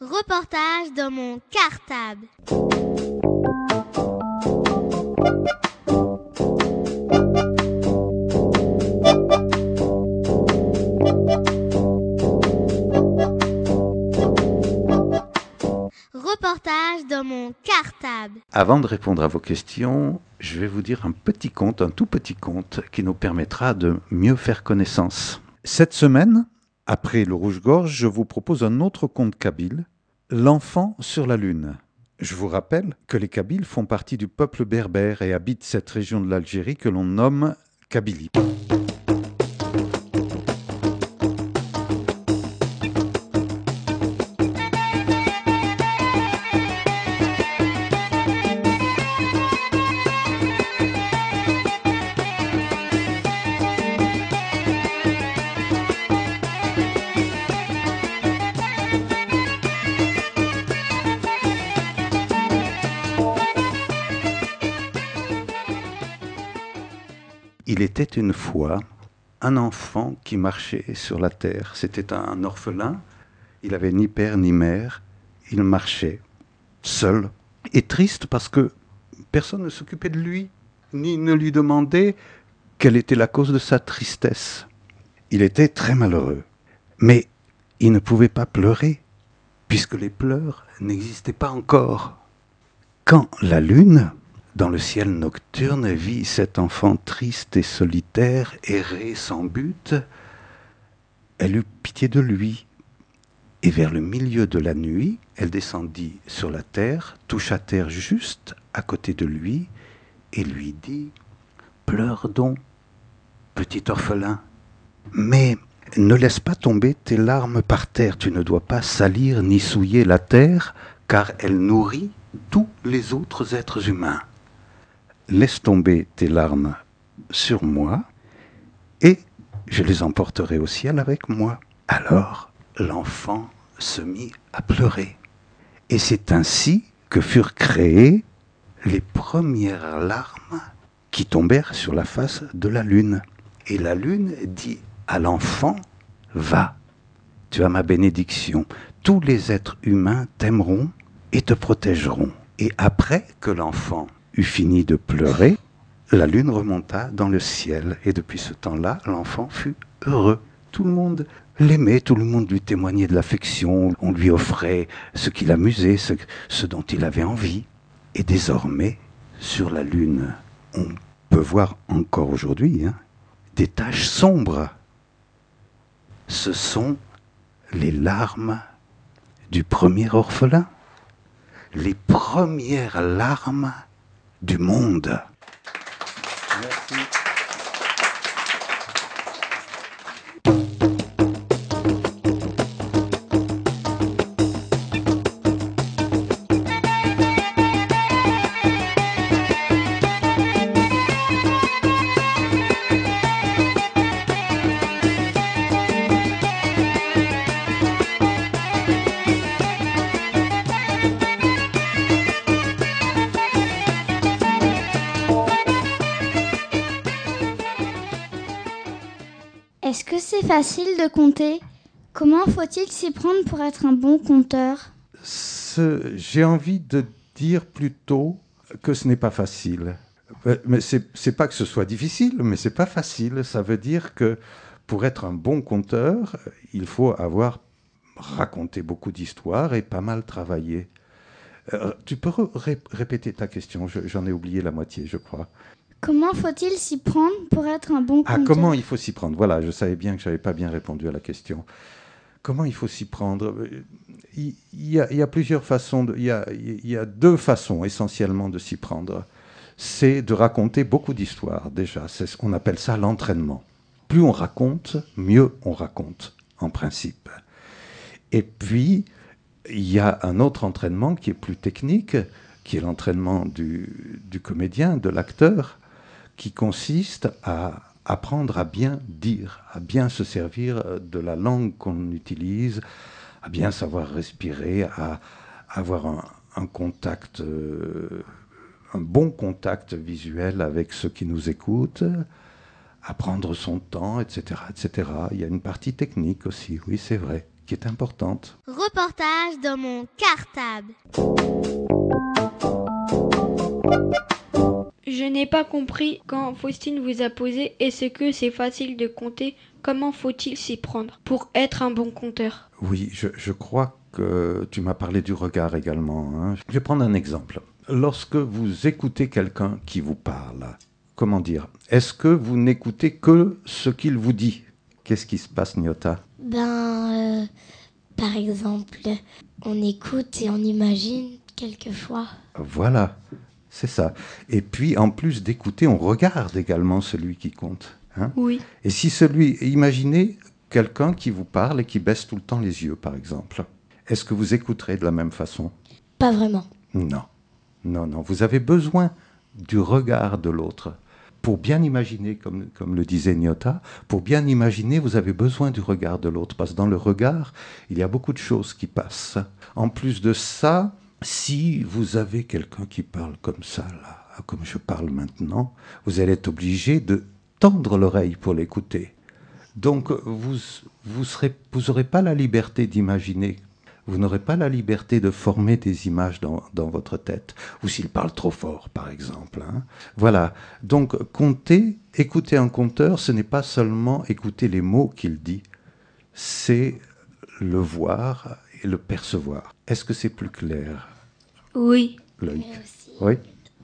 Reportage dans mon cartable. Reportage dans mon cartable. Avant de répondre à vos questions, je vais vous dire un petit conte, un tout petit conte, qui nous permettra de mieux faire connaissance. Cette semaine, après le rouge-gorge, je vous propose un autre conte kabyle, L'enfant sur la lune. Je vous rappelle que les Kabyles font partie du peuple berbère et habitent cette région de l'Algérie que l'on nomme Kabylie. Il était une fois un enfant qui marchait sur la terre. C'était un orphelin. Il avait ni père ni mère. Il marchait seul et triste parce que personne ne s'occupait de lui, ni ne lui demandait quelle était la cause de sa tristesse. Il était très malheureux. Mais il ne pouvait pas pleurer, puisque les pleurs n'existaient pas encore. Quand la lune, dans le ciel nocturne, vit cet enfant triste et solitaire errer sans but, elle eut pitié de lui, et vers le milieu de la nuit, elle descendit sur la terre, toucha terre juste à côté de lui, et lui dit Pleure donc, petit orphelin, mais ne laisse pas tomber tes larmes par terre, tu ne dois pas salir ni souiller la terre, car elle nourrit tous les autres êtres humains. Laisse tomber tes larmes sur moi, et je les emporterai au ciel avec moi. Alors l'enfant se mit à pleurer. Et c'est ainsi que furent créées les premières larmes qui tombèrent sur la face de la lune. Et la lune dit à l'enfant, va, tu as ma bénédiction, tous les êtres humains t'aimeront et te protégeront. Et après que l'enfant eut fini de pleurer, la lune remonta dans le ciel, et depuis ce temps-là, l'enfant fut heureux. Tout le monde l'aimait, tout le monde lui témoignait de l'affection, on lui offrait ce qui l'amusait, ce, dont il avait envie. Et désormais, sur la lune, on peut voir encore aujourd'hui hein, des taches sombres. Ce sont les larmes du premier orphelin, les premières larmes du monde. C'est facile de compter Comment faut-il s'y prendre pour être un bon conteur Ce- J'ai envie de dire plutôt que ce n'est pas facile. Euh, Mais c'est pas que ce soit difficile, mais c'est pas facile. Ça veut dire que pour être un bon conteur, il faut avoir raconté beaucoup d'histoires et pas mal travaillé. Euh, tu peux répéter ta question Je- J'en ai oublié la moitié, je crois. Comment faut-il s'y prendre pour être un bon Ah, conteur comment il faut s'y prendre? Voilà, je savais bien que je n'avais pas bien répondu à la question. Comment il faut s'y prendre? Il, y a, il y a plusieurs façons, de- il, y a, il y a deux façons essentiellement de s'y prendre. C'est de raconter beaucoup d'histoires déjà, c'est ce qu'on appelle ça l'entraînement. Plus on raconte, mieux on raconte, en principe. Et puis, il y a un autre entraînement qui est plus technique, qui est l'entraînement du, du comédien, de l'acteur, qui consiste à apprendre à bien dire, à bien se servir euh, de la langue qu'on utilise, à bien savoir respirer, à avoir un, contact, euh, un bon contact visuel avec ceux qui nous écoutent, à prendre son temps, etc., etc. Il y a une partie technique aussi, oui, c'est vrai, qui est importante. Reportage dans mon cartable. Je n'ai pas compris quand Faustine vous a posé est-ce que c'est facile de compter? Comment faut-il s'y prendre pour être un bon compteur Oui, je, je, crois que tu m'as parlé du regard également. Hein. Je vais prendre un exemple. Lorsque vous écoutez quelqu'un qui vous parle, comment dire? Est-ce que vous n'écoutez que ce qu'il vous dit? Qu'est-ce qui se passe, Nyota? Ben, euh, par exemple, on écoute et on imagine quelquefois. Voilà, c'est ça. Et puis, en plus d'écouter, on regarde également celui qui compte. Hein oui. Et si celui, imaginez quelqu'un qui vous parle et qui baisse tout le temps les yeux, par exemple. Est-ce que vous écouterez de la même façon? Pas vraiment. Non, non, non. Vous avez besoin du regard de l'autre. Pour bien imaginer, comme, comme le disait Nyota, pour bien imaginer, vous avez besoin du regard de l'autre, parce que dans le regard, il y a beaucoup de choses qui passent. En plus de ça, si vous avez quelqu'un qui parle comme ça, là, comme je parle maintenant, vous allez être obligé de tendre l'oreille pour l'écouter. Donc, vous vous pas la liberté d'imaginer vous n'aurez pas la liberté de former des images dans, dans votre tête, ou s'il parle trop fort, par exemple. Hein. Voilà. Donc, compter, écouter un conteur, ce n'est pas seulement écouter les mots qu'il dit, c'est le voir et le percevoir. Est-ce que c'est plus clair? Oui. Loïc Oui?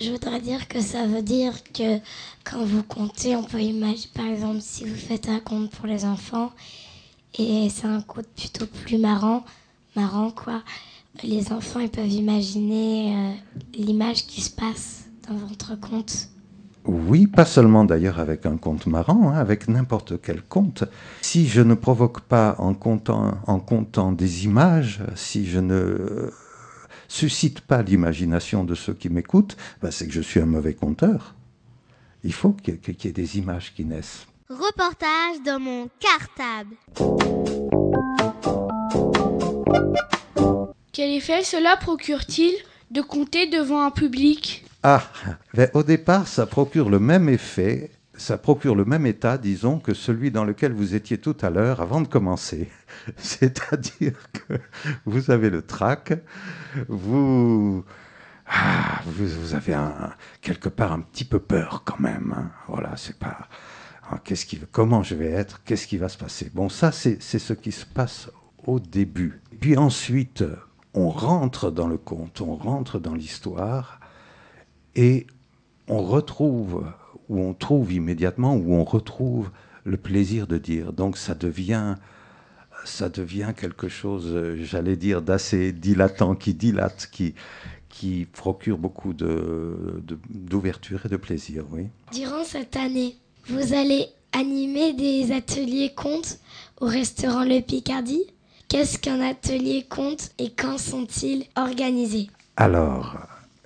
Je voudrais dire que ça veut dire que quand vous comptez, on peut imaginer, par exemple, si vous faites un compte pour les enfants, et c'est un compte plutôt plus marrant, marrant, quoi. Les enfants, ils peuvent imaginer euh, l'image qui se passe dans votre conte. Oui, pas seulement d'ailleurs avec un conte marrant, hein, avec n'importe quel conte. Si je ne provoque pas en comptant, en comptant des images, si je ne euh, suscite pas l'imagination de ceux qui m'écoutent, ben c'est que je suis un mauvais conteur. Il faut qu'il y ait des images qui naissent. Reportage dans mon cartable. Quel effet cela procure-t-il? De compter devant un public Ah, au départ, ça procure le même effet, ça procure le même état, disons, que celui dans lequel vous étiez tout à l'heure avant de commencer. C'est-à-dire que vous avez le trac, vous... Ah, vous, avez quelque part un petit peu peur quand même. Hein. Voilà, c'est pas... Ah, qu'est-ce qui, comment je vais être Qu'est-ce qui va se passer? Bon, ça, c'est ce qui se passe au début. Puis ensuite, on rentre dans le conte, on rentre dans l'histoire et on retrouve, ou on trouve immédiatement, ou on retrouve le plaisir de dire. Donc ça devient, ça devient quelque chose, j'allais dire, d'assez dilatant, qui dilate, qui, qui procure beaucoup d'ouverture et de plaisir, oui. Durant cette année, vous allez animer des ateliers contes au restaurant Le Picardie? Qu'est-ce qu'un atelier conte et quand sont-ils organisés Alors,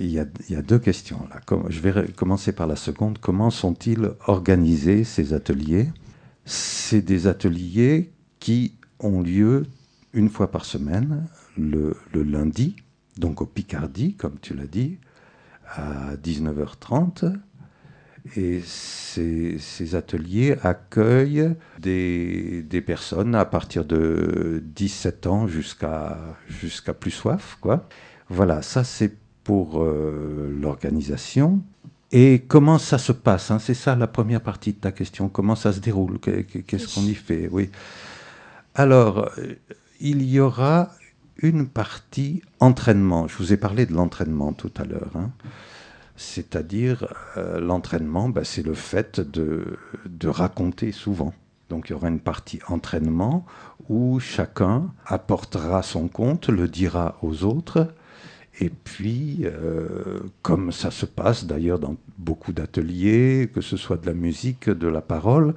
il y, a, deux questions là. Je vais commencer par la seconde. Comment sont-ils organisés ces ateliers? C'est des ateliers qui ont lieu une fois par semaine, le lundi, donc au Picardie, comme tu l'as dit, à 19h30. Et ces, ateliers accueillent des, personnes à partir de 17 ans jusqu'à jusqu'à plus soif. Quoi. Voilà, ça c'est pour euh, l'organisation. Et comment ça se passe hein? C'est ça la première partie de ta question. Comment ça se déroule? Qu'est-ce qu'on y fait? Oui. Alors, il y aura une partie entraînement. Je vous ai parlé de l'entraînement tout à l'heure. Hein c'est-à-dire euh, l'entraînement, bah, c'est le fait de, de, raconter souvent. Donc il y aura une partie entraînement où chacun apportera son compte, le dira aux autres, et puis, euh, comme ça se passe d'ailleurs dans beaucoup d'ateliers, que ce soit de la musique, de la parole,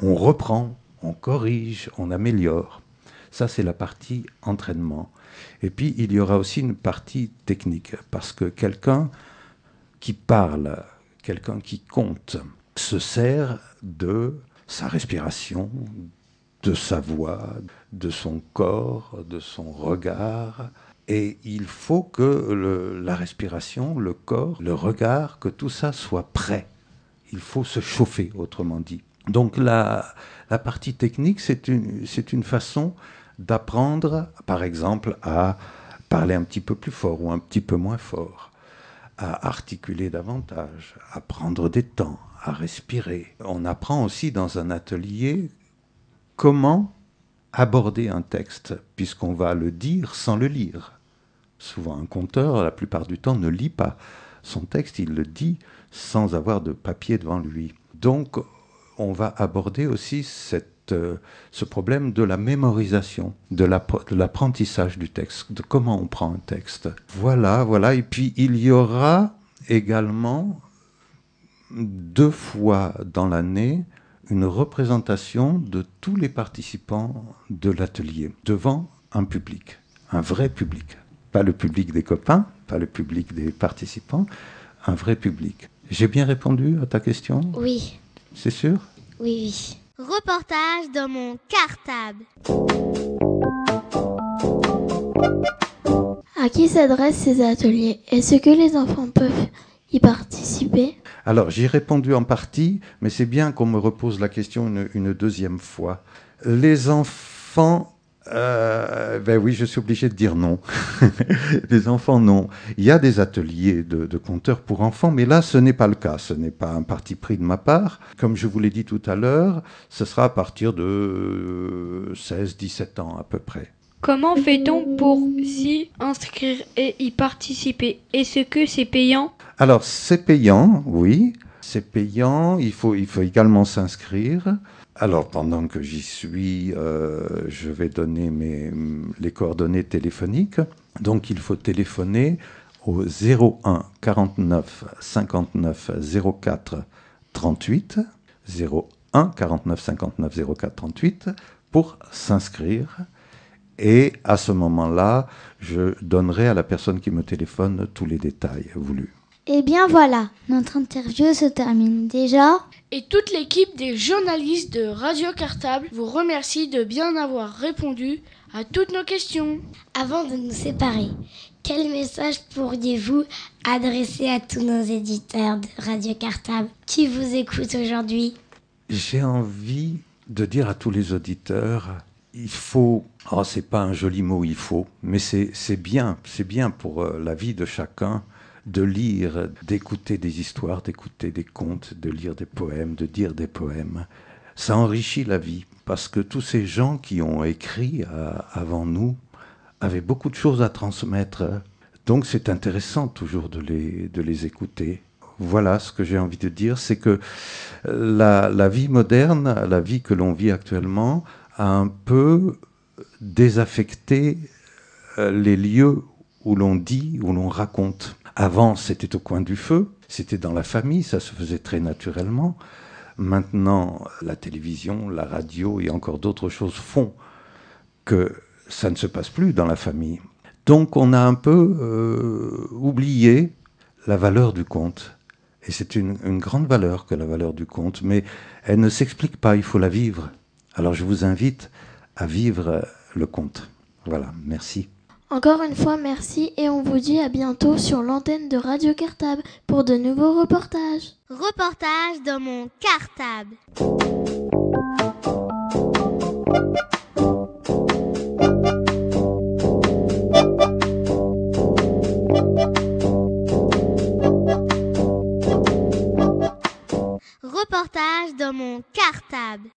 on reprend, on corrige, on améliore. Ça, c'est la partie entraînement. Et puis, il y aura aussi une partie technique, parce que quelqu'un qui parle, quelqu'un qui compte, se sert de sa respiration, de sa voix, de son corps, de son regard. Et il faut que la respiration, le corps, le regard, que tout ça soit prêt. Il faut se chauffer, autrement dit. Donc la, la partie technique, c'est une, une façon d'apprendre, par exemple, à parler un petit peu plus fort ou un petit peu moins fort, à articuler davantage, à prendre des temps, à respirer. On apprend aussi dans un atelier comment aborder un texte, puisqu'on va le dire sans le lire. Souvent, un conteur, la plupart du temps, ne lit pas son texte, il le dit sans avoir de papier devant lui. Donc, on va aborder aussi cette, euh, ce problème de la mémorisation, de l'apprentissage du texte, de comment on prend un texte. Voilà, voilà. Et puis, il y aura également deux fois dans l'année une représentation de tous les participants de l'atelier devant un public, un vrai public. Pas le public des copains, pas le public des participants, un vrai public. J'ai bien répondu à ta question? Oui. C'est sûr? Oui, oui. Reportage dans mon cartable. À qui s'adressent ces ateliers? Est-ce que les enfants peuvent y participer? Alors, j'y ai répondu en partie, mais c'est bien qu'on me repose la question une, deuxième fois. Les enfants euh, ben oui, je suis obligé de dire non. les enfants, non. Il y a des ateliers de, de compteurs pour enfants, mais là, ce n'est pas le cas. Ce n'est pas un parti pris de ma part. Comme je vous l'ai dit tout à l'heure, ce sera à partir de 16-17 ans à peu près. Comment fait-on pour s'y inscrire et y participer? Est-ce que c'est payant? Alors, c'est payant, oui. C'est payant. Il faut, il faut également s'inscrire. Alors, pendant que j'y suis, euh, je vais donner mes, les coordonnées téléphoniques. Donc, il faut téléphoner au 01 49 59 04 38. 01 49 59 04 38 pour s'inscrire. Et à ce moment-là, je donnerai à la personne qui me téléphone tous les détails voulus. Eh bien voilà, notre interview se termine déjà. Et toute l'équipe des journalistes de Radio Cartable vous remercie de bien avoir répondu à toutes nos questions. Avant de nous séparer, quel message pourriez-vous adresser à tous nos éditeurs de Radio Cartable qui vous écoutent aujourd'hui? J'ai envie de dire à tous les auditeurs il faut, oh, c'est pas un joli mot, il faut, mais c'est bien, c'est bien pour euh, la vie de chacun de lire, d'écouter des histoires, d'écouter des contes, de lire des poèmes, de dire des poèmes. Ça enrichit la vie, parce que tous ces gens qui ont écrit euh, avant nous avaient beaucoup de choses à transmettre. Donc c'est intéressant toujours de les, de les écouter. Voilà ce que j'ai envie de dire, c'est que la, la vie moderne, la vie que l'on vit actuellement, a un peu désaffecté euh, les lieux où l'on dit, où l'on raconte. Avant, c'était au coin du feu, c'était dans la famille, ça se faisait très naturellement. Maintenant, la télévision, la radio et encore d'autres choses font que ça ne se passe plus dans la famille. Donc on a un peu euh, oublié la valeur du conte. Et c'est une, une grande valeur que la valeur du conte, mais elle ne s'explique pas, il faut la vivre. Alors je vous invite à vivre le conte. Voilà, merci. Encore une fois, merci et on vous dit à bientôt sur l'antenne de Radio Cartable pour de nouveaux reportages. Reportage dans mon cartable.